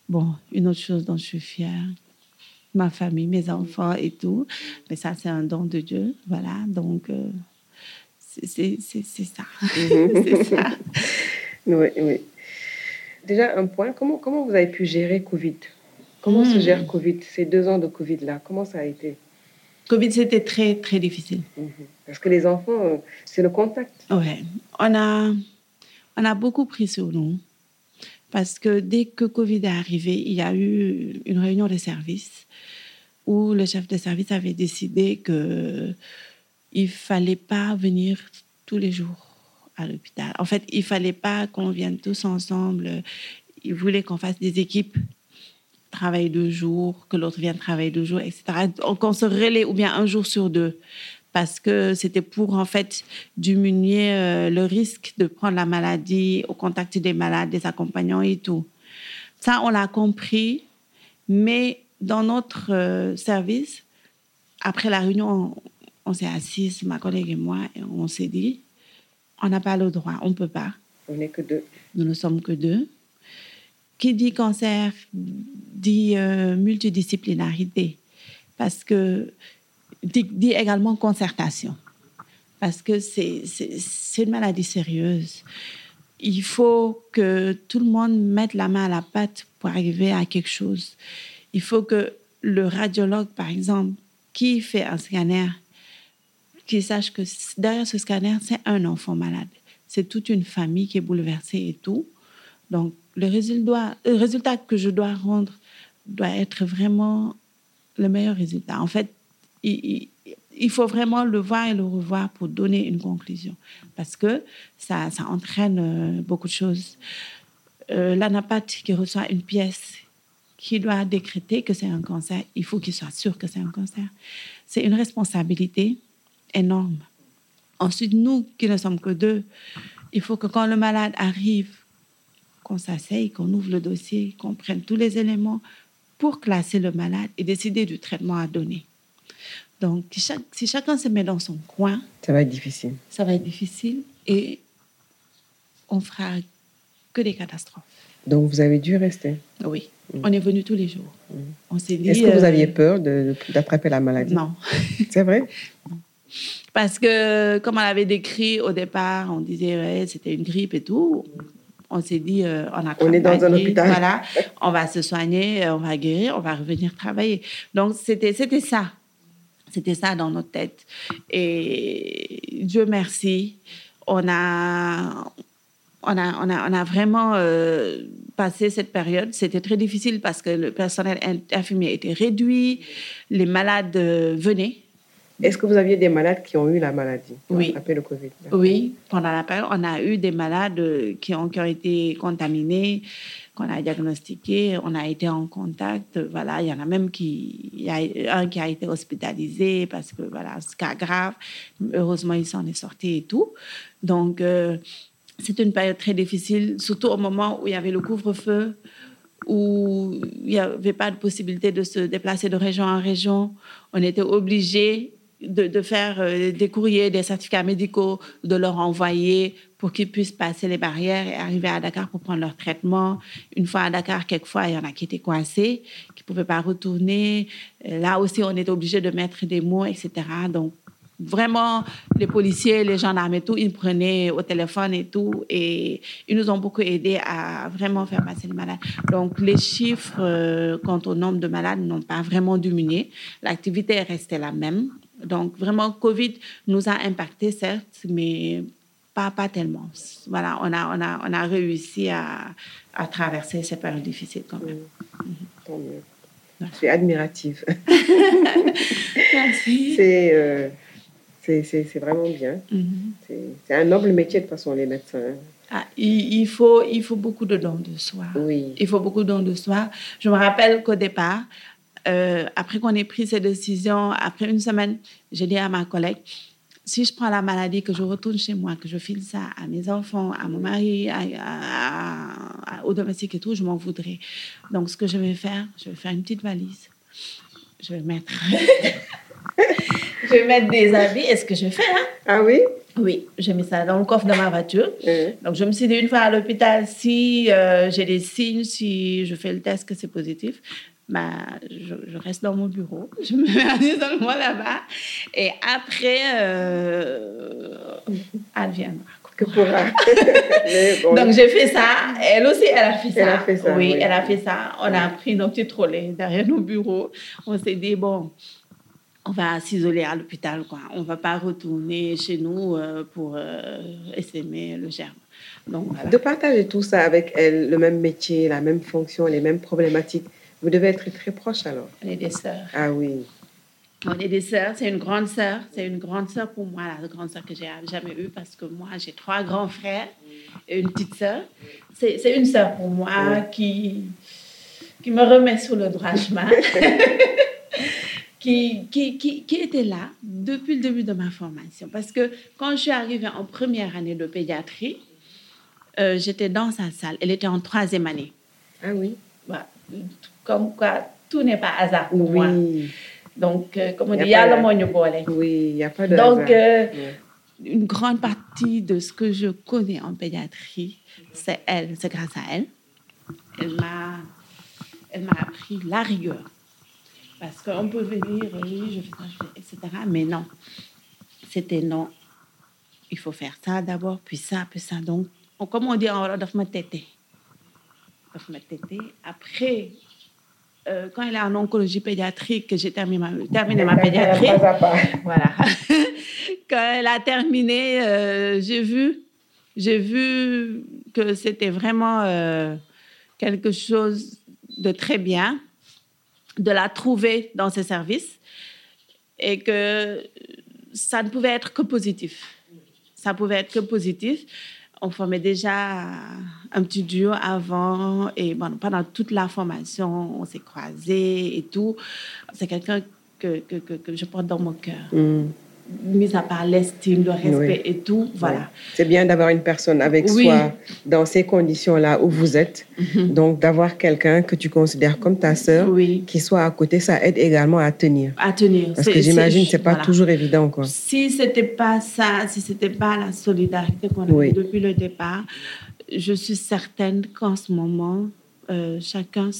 bon, une autre chose dont je suis fière, ma famille, mes enfants et tout. Mais ça, c'est un don de Dieu. Voilà. Donc, euh, c'est ça. c'est ça. Oui, oui. Déjà, un point. Comment, comment vous avez pu gérer Covid? Comment se hmm. gère Covid, ces deux ans de Covid-là? Comment ça a été? Covid, c'était très, très difficile. Mhm. Parce que les enfants, euh, c'est le contact. Oui. On a, on a beaucoup pris sur nous. Parce que dès que Covid est arrivé, il y a eu une réunion de service où le chef de service avait décidé qu'il ne fallait pas venir tous les jours à l'hôpital. En fait, il fallait pas qu'on vienne tous ensemble. Il voulait qu'on fasse des équipes, travailler deux jours, que l'autre vienne travailler deux jours, etc. Qu'on se relaie ou bien un jour sur deux parce que c'était pour en fait diminuer euh, le risque de prendre la maladie au contact des malades, des accompagnants et tout. Ça, on l'a compris, mais dans notre euh, service, après la réunion, on, s'est assis, ma collègue et moi, et on s'est dit, on n'a pas le droit, on ne peut pas. On n'est que deux. Nous ne sommes que deux. Qui dit cancer dit euh, multidisciplinarité, parce que dit, également concertation, parce que c'est une maladie sérieuse. Il faut que tout le monde mette la main à la pâte pour arriver à quelque chose. Il faut que le radiologue, par exemple, qui fait un scanner, qu'il sache que derrière ce scanner, c'est un enfant malade. C'est toute une famille qui est bouleversée et tout. Donc, le résultat, que je dois rendre doit être vraiment le meilleur résultat. En fait, il, faut vraiment le voir et le revoir pour donner une conclusion. Parce que ça, ça entraîne euh, beaucoup de choses. Euh, qui reçoit une pièce qui doit décréter que c'est un cancer, il faut qu'il soit sûr que c'est un cancer. C'est une responsabilité énorme. Ensuite, nous qui ne sommes que deux, il faut que quand le malade arrive, qu'on s'asseye, qu'on ouvre le dossier, qu'on prenne tous les éléments pour classer le malade et décider du traitement à donner. Donc, si chacun se met dans son coin, ça va être difficile. Ça va être difficile et on fera que des catastrophes. Donc, vous avez dû rester Oui. Mm. On est venu tous les jours. Mm. On s'est dit. Est-ce que vous aviez euh, peur d'attraper la maladie? Non. C'est vrai? Parce que, comme on avait décrit au départ, on disait ouais, c'était une grippe et tout. On s'est dit, euh, on a On est dans un hôpital. Voilà, on va se soigner, on va guérir, on va revenir travailler. Donc, c'était ça. C'était ça dans notre tête. Et Dieu merci, on a, on a, on a, on a vraiment euh, passé cette période. C'était très difficile parce que le personnel infirmier était réduit, les malades euh, venaient. Est-ce que vous aviez des malades qui ont eu la maladie oui. après le Covid? Oui, pendant la période, on a eu des malades euh, qui ont, qui ont été contaminés qu'on a diagnostiqué, on a été en contact. Voilà, il y en a même qui, il y a un qui a été hospitalisé parce que voilà, ce cas grave. Heureusement, il s'en est sorti et tout. Donc, euh, c'est une période très difficile, surtout au moment où il y avait le couvre-feu, où il n'y avait pas de possibilité de se déplacer de région en région. On était obligé de, faire euh, des courriers, des certificats médicaux, de leur envoyer pour qu'ils puissent passer les barrières et arriver à Dakar pour prendre leur traitement. Une fois à Dakar, quelquefois, il y en a qui étaient coincés, qui ne pouvaient pas retourner. Euh, là aussi, on était obligé de mettre des mots, etc. Donc, vraiment, les policiers, les gendarmes et tout, ils prenaient au téléphone et tout, et ils nous ont beaucoup aidés à vraiment faire passer les malades. Donc, les chiffres euh, quant au nombre de malades n'ont pas vraiment diminué. L'activité est restée la même. Donc, vraiment, Covid nous a impacté, certes, mais pas, pas tellement. Voilà, on a, on a, on a réussi à, à traverser ces périodes difficiles quand même. Mmh. Tant mieux. Je suis admirative. Merci. Euh, c'est, c'est, vraiment bien. Mmh. C'est, un noble métier de façon, les médecins. Hein. Ah, il, faut, il faut beaucoup de dons de soi. Oui. Il faut beaucoup de dons de soi. Je me rappelle qu'au départ, euh, après qu'on ait pris ces décisions, après une semaine, j'ai dit à ma collègue, si je prends la maladie, que je retourne chez moi, que je file ça à mes enfants, à mon mari, à, aux domestiques et tout, je m'en voudrais. Donc, ce que je vais faire, je vais faire une petite valise. Je vais mettre, je vais mettre des habits. Est-ce que je fais hein? Ah oui? Oui, j'ai mis ça dans le coffre de ma voiture. Donc, je me suis dit une fois à l'hôpital, si euh, j'ai des signes, si je fais le test que c'est positif, bah, je, reste dans mon bureau, je me mets un isolement là-bas. Et après, euh, elle viendra. Que pourra. Donc, j'ai fait ça. Elle aussi, elle a fait ça. Elle a fait ça. Oui, elle a fait ça. On a pris nos petits trolley derrière nos bureaux. On s'est dit, bon, on va s'isoler à l'hôpital, quoi. On va pas retourner chez nous euh, pour euh, essaimer le germe. Donc, De partager tout ça avec elle, le même métier, la même fonction, les mêmes problématiques, vous devez être très proches alors. On est des sœurs. Ah oui. On est des sœurs. C'est une grande sœur. C'est une grande sœur pour moi, la grande sœur que j'ai jamais eue parce que moi, j'ai trois grands frères et une petite sœur. C'est une sœur pour moi qui, qui me remet sur le droit chemin. qui, qui, qui, qui, était là depuis le début de ma formation. Parce que quand je suis arrivée en première année de pédiatrie, euh, j'étais dans sa salle. Elle était en troisième année. Ah oui. Comme quoi, tout n'est pas hasard pour moi. Donc, euh, comme on dit, il y a le moyen Oui, il n'y a pas de Donc, euh, une grande partie de ce que je connais en pédiatrie, c'est elle, c'est grâce à elle. Elle m'a, elle m'a appris la rigueur. Parce qu'on peut venir, oui, je fais ça, je fais, etc. Mais non, c'était non. Il faut faire ça d'abord, puis ça, puis ça. Donc, comme on dit en Wolof, ma tête. Après, euh, quand elle est en oncologie pédiatrique, que j'ai terminé ma, terminé ma pédiatrie, voilà. quand elle a terminé, euh, j'ai vu, j'ai vu que c'était vraiment euh, quelque chose de très bien de la trouver dans ses services et que ça ne pouvait être que positif. Ça pouvait être que positif on formait déjà un petit duo avant et pendant toute la formation, on s'est croisés et tout. C'est quelqu'un que, que, que, je porte dans mon cœur. Mm mis à part l'estime, le respect et tout, voilà. C'est bien d'avoir une personne avec soi dans ces conditions-là où vous êtes. Mhm. Donc, d'avoir quelqu'un que tu considères comme ta sœur, qui soit à côté, ça aide également à tenir. À tenir. Parce que j'imagine que ce n'est pas toujours évident. Quoi. Si ce n'était pas ça, si ce n'était pas la solidarité qu'on a depuis le départ, je suis certaine qu'en ce moment, euh, chacun,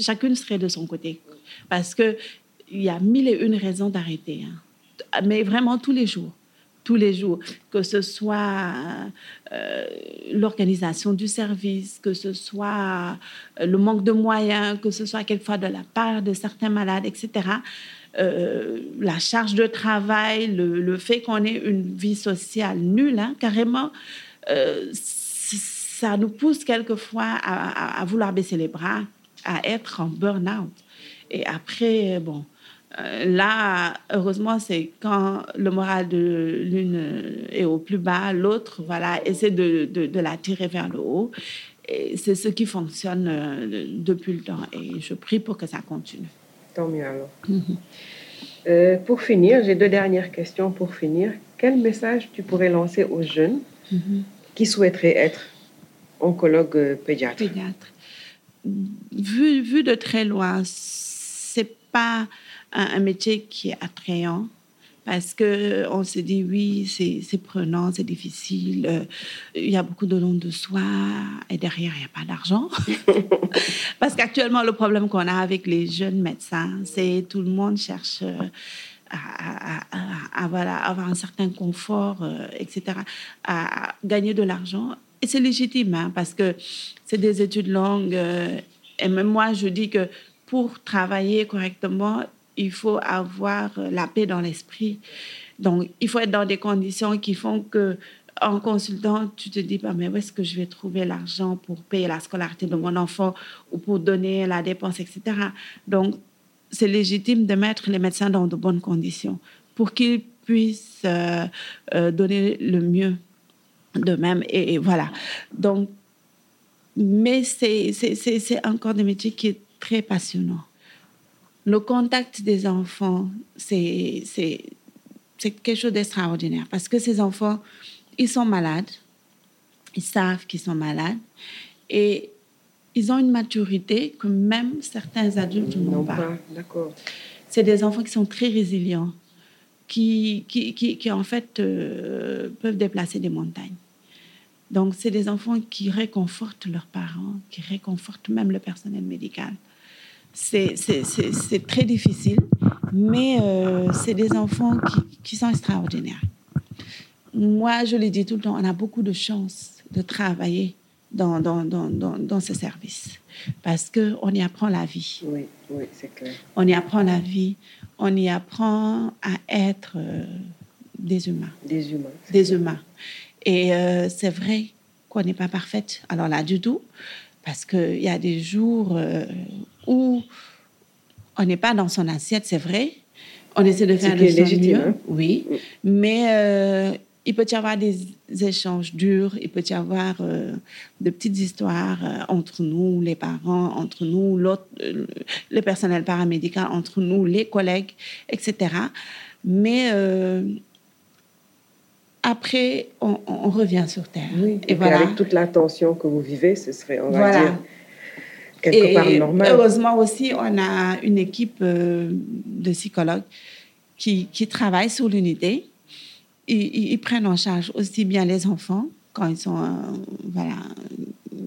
chacune serait de son côté. Parce qu'il y a mille et une raisons d'arrêter. Hein mais vraiment tous les jours tous les jours, que ce soit euh, l'organisation du service, que ce soit euh, le manque de moyens, que ce soit quelquefois de la part de certains malades, etc. Euh, la charge de travail, le, fait qu'on ait une vie sociale nulle, hein, carrément, ça nous pousse quelquefois à, à, vouloir baisser les bras, à être en burn-out. Et après, bon, là, heureusement, c'est quand le moral de l'une est au plus bas, l'autre, voilà, essaie de, de, la tirer vers le haut. Et c'est ce qui fonctionne euh, depuis le temps. Et je prie pour que ça continue. Tant mieux alors. Mhm. Euh, pour finir, j'ai deux dernières questions pour finir. Quel message tu pourrais lancer aux jeunes mhm. qui souhaiteraient être oncologue pédiatre Pédiatre. Vu, vu de très loin, c'est pas un, métier qui est attrayant parce que on se dit oui, c'est prenant, c'est difficile, euh, il y a beaucoup de dons de soi et derrière il n'y a pas d'argent. parce qu'actuellement le problème qu'on a avec les jeunes médecins, c'est tout le monde cherche euh, à, voilà, avoir un certain confort, euh, etc., à, gagner de l'argent. Et c'est légitime hein, parce que c'est des études longues. et même moi, je dis que pour travailler correctement, il faut avoir la paix dans l'esprit. Donc, il faut être dans des conditions qui font que, en consultant, tu te dis, pas, mais où est-ce que je vais trouver l'argent pour payer la scolarité de mon enfant ou pour donner la dépense, etc. Donc, c'est légitime de mettre les médecins dans de bonnes conditions pour qu'ils puissent euh, euh, donner le mieux d'eux-mêmes. Et, et, voilà. Donc, mais c'est encore des métiers qui est très passionnant le contact des enfants, c'est quelque chose d'extraordinaire parce que ces enfants, ils sont malades, ils savent qu'ils sont malades et ils ont une maturité que même certains adultes n'ont pas. D'accord. C'est des enfants qui sont très résilients, qui, qui, qui, en fait euh, peuvent déplacer des montagnes. Donc, c'est des enfants qui réconfortent leurs parents, qui réconfortent même le personnel médical. C'est très difficile, mais euh, c'est des enfants qui, qui, sont extraordinaires. Moi, je le dis tout le temps, on a beaucoup de chance de travailler dans, dans, dans, dans, ce service parce qu'on y apprend la vie. Oui, oui, c'est clair. On y apprend la vie, on y apprend à être euh, des humains. Des humains. Des humains. Et euh, c'est vrai qu'on n'est pas parfaite. Alors là, du tout, parce qu'il y a des jours euh, où on n'est pas dans son assiette, c'est vrai. On essaie de faire de son mieux, hein. oui. Mais il peut y avoir des échanges durs, il peut y avoir euh, de petites histoires euh, entre nous, les parents, entre nous, l'autre, euh, le personnel paramédical, entre nous, les collègues, etc. Mais après, on, revient sur Terre. et, voilà. avec toute la tension que vous vivez, ce serait, on va dire, quelque part normal. Heureusement aussi, on a une équipe de psychologues qui, qui travaille sur l'unité ils, prennent en charge aussi bien les enfants quand ils sont euh, voilà,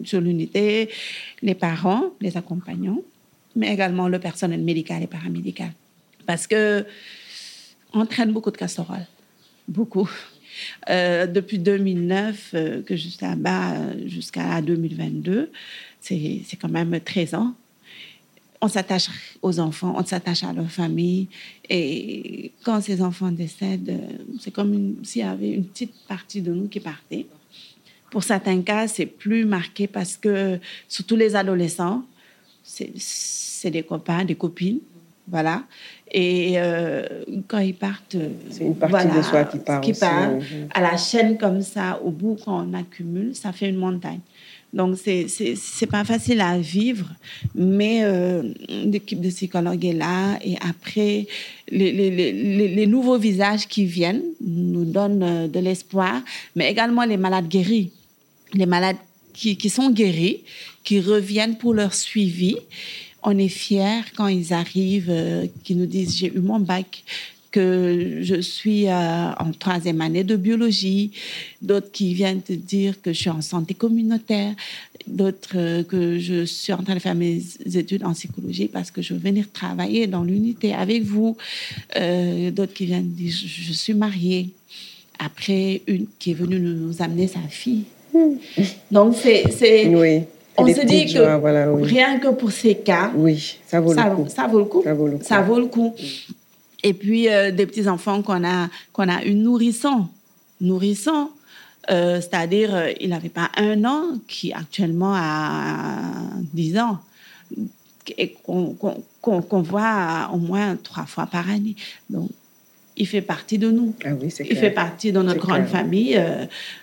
sur l'unité, les parents, les accompagnants, mais également le personnel médical et paramédical. Parce que on traîne beaucoup de casseroles, beaucoup. Euh, depuis 2009, euh, que je suis là-bas jusqu'à 2022, c'est quand même 13 ans on s'attache aux enfants, on s'attache à leur famille. Et quand ces enfants décèdent, c'est comme s'il y avait une petite partie de nous qui partait. Pour certains cas, c'est plus marqué parce que, surtout les adolescents, c'est des copains, des copines. Voilà. Et euh, quand ils partent. C'est une partie de soi qui part. Qui part. À la chaîne comme ça, au bout, quand on accumule, ça fait une montagne. Donc, c'est n'est pas facile à vivre, mais euh, l'équipe de psychologues est là. Et après, les, les, les, les, nouveaux visages qui viennent nous donnent euh, de l'espoir, mais également les malades guéris. Les malades qui, qui sont guéris, qui reviennent pour leur suivi. On est fiers quand ils arrivent, euh, qui nous disent J'ai eu mon bac, que je suis euh, en troisième année de biologie, d'autres qui viennent te dire que je suis en santé communautaire, d'autres euh, que je suis en train de faire mes études en psychologie parce que je veux venir travailler dans l'unité avec vous, euh, d'autres qui viennent dire je, suis mariée. Après, une qui est venue nous amener sa fille. Donc, c'est... Oui. On se dit que rien que pour ces cas, oui, ça vaut le coup. Ça vaut le coup. Ça vaut le coup. Ça vaut le coup. Et puis, euh, des petits-enfants qu'on a, qu'on a eu nourrissant. Nourrissant, euh, c'est-à-dire, euh, il n'avait pas un an, qui actuellement a 10 ans, et qu'on voit au moins trois fois par année. Donc, il fait partie de nous. Ah oui, il fait partie de notre grande famille.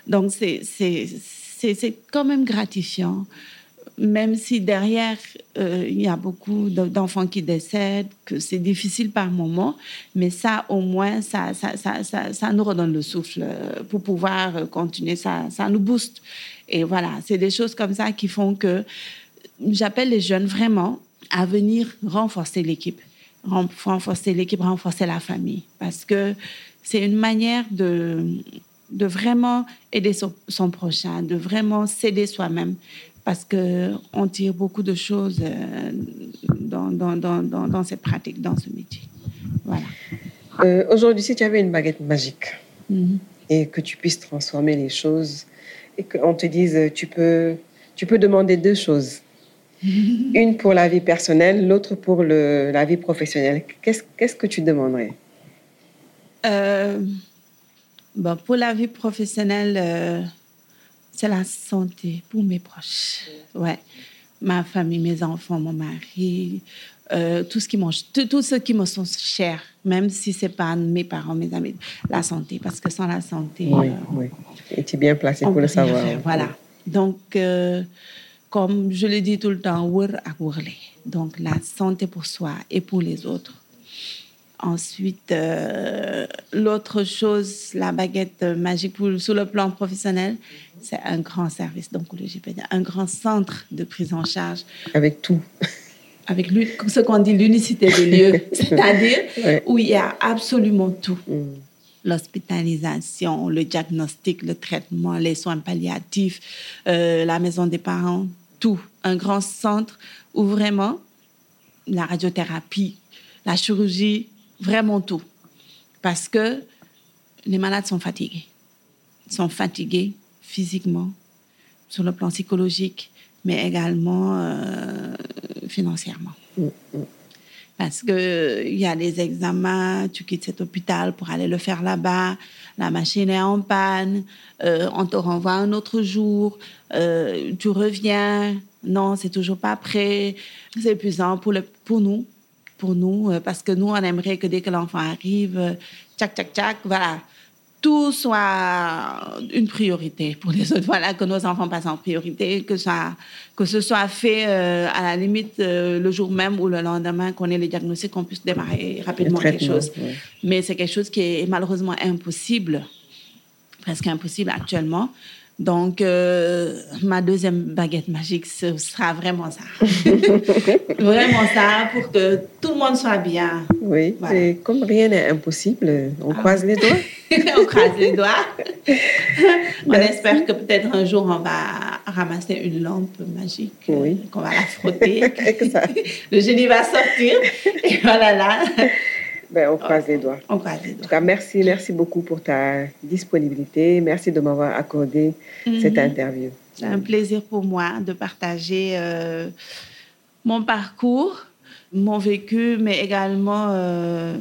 donc, c'est quand même gratifiant même si derrière, euh, il y a beaucoup d'enfants qui décèdent, que c'est difficile par moment, mais ça, au moins, ça, nous redonne le souffle euh, pour pouvoir continuer, ça, nous booste. Et voilà, c'est des choses comme ça qui font que j'appelle les jeunes vraiment à venir renforcer l'équipe, renforcer l'équipe, renforcer la famille, parce que c'est une manière de, vraiment aider son prochain, de vraiment s'aider soi-même parce qu'on tire beaucoup de choses euh, dans, dans, dans, dans, cette pratique, dans ce métier. Voilà. Euh, aujourd'hui, si tu avais une baguette magique mm-hmm. et que tu puisses transformer les choses et qu'on te dise, tu peux, tu peux demander deux choses. une pour la vie personnelle, l'autre pour le, la vie professionnelle. Qu'est-ce, qu'est-ce que tu demanderais? Euh, bon, Pour la vie professionnelle, c'est la santé pour mes proches. Ouais. Ma famille, mes enfants, mon mari, euh, tout ce qui mange, tout, ce qui me sont chers, même si c'est pas mes parents, mes amis, la santé, parce que sans la santé. Oui, euh, oui. Et tu es bien placé pour le savoir. voilà. Donc, euh, comme je le dis tout le temps, donc la santé pour soi et pour les autres. Ensuite, euh, l'autre chose, la baguette magique pour, sur le plan professionnel, c'est un grand service d'oncologie un grand centre de prise en charge. Avec tout. Avec ce qu'on dit l'unicité des lieux, c'est-à-dire où il y a absolument tout. Mm. L'hospitalisation, le diagnostic, le traitement, les soins palliatifs, euh, la maison des parents, tout. Un grand centre où vraiment la radiothérapie, la chirurgie, vraiment tout. Parce que les malades sont fatigués. Ils sont fatigués physiquement, sur le plan psychologique, mais également euh, financièrement. Parce qu'il y a des examens, tu quittes cet hôpital pour aller le faire là-bas, la machine est en panne, euh, on te renvoie un autre jour, euh, tu reviens, non, c'est toujours pas prêt. C'est épuisant pour, le, pour nous, pour nous, euh, parce que nous, on aimerait que dès que l'enfant arrive, euh, tchac, tchac, tchac, voilà, tout soit une priorité pour les autres. Voilà, que nos enfants passent en priorité, que, ça, que ce soit fait euh, à la limite le jour même ou le lendemain qu'on ait les diagnostics, qu'on puisse démarrer rapidement quelque chose. Mais c'est quelque chose qui est malheureusement impossible, presque impossible actuellement. Donc, euh, ma deuxième baguette magique, ce sera vraiment ça. vraiment ça, pour que tout le monde soit bien. Oui, et comme rien n'est impossible, on ah. croise les doigts. on croise les doigts. on espère que peut-être un jour, on va ramasser une lampe magique, oui. qu'on va la frotter. Le génie va sortir. Et voilà là. Ben, on croise les doigts. On croise les doigts. En tout cas, merci, merci beaucoup pour ta disponibilité. Merci de m'avoir accordé cette mhm. interview. C'est un plaisir pour moi de partager euh, mon parcours, mon vécu, mais également euh,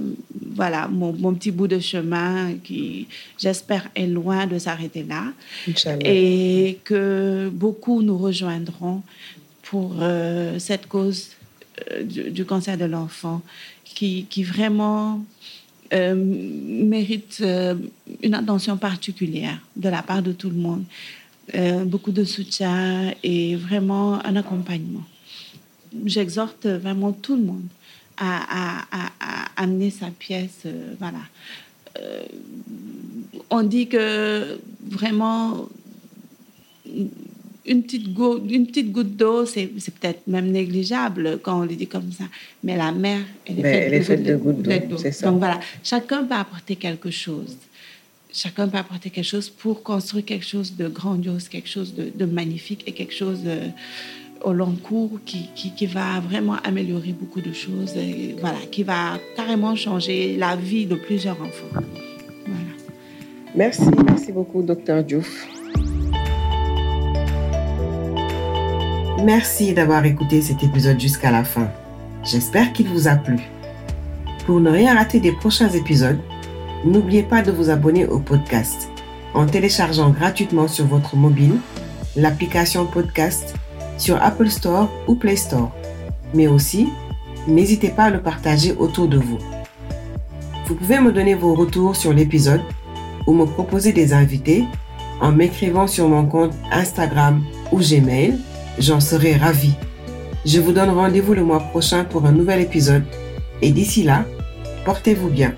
voilà, mon, mon, petit bout de chemin qui, j'espère, est loin de s'arrêter là. Inch'Allah. Et que beaucoup nous rejoindront pour euh, cette cause du, du, cancer de l'enfant qui, vraiment euh, mérite euh, une attention particulière de la part de tout le monde. Euh, beaucoup de soutien et vraiment un accompagnement. J'exhorte vraiment tout le monde à, à amener sa pièce. voilà. on dit que vraiment une petite goutte, une petite goutte d'eau, c'est, peut-être même négligeable quand on le dit comme ça. Mais la mer, elle est faite, de, gouttes d'eau. C'est ça. Donc voilà, chacun peut apporter quelque chose. Chacun peut apporter quelque chose pour construire quelque chose de grandiose, quelque chose de, magnifique et quelque chose au long cours qui, qui, qui, va vraiment améliorer beaucoup de choses. Et voilà, qui va carrément changer la vie de plusieurs enfants. Voilà. Merci, merci beaucoup, docteur Diouf. Merci d'avoir écouté cet épisode jusqu'à la fin. J'espère qu'il vous a plu. Pour ne rien rater des prochains épisodes, n'oubliez pas de vous abonner au podcast en téléchargeant gratuitement sur votre mobile l'application podcast sur Apple Store ou Play Store. Mais aussi, n'hésitez pas à le partager autour de vous. Vous pouvez me donner vos retours sur l'épisode ou me proposer des invités en m'écrivant sur mon compte Instagram ou Gmail J'en serai ravi. Je vous donne rendez-vous le mois prochain pour un nouvel épisode. Et d'ici là, portez-vous bien.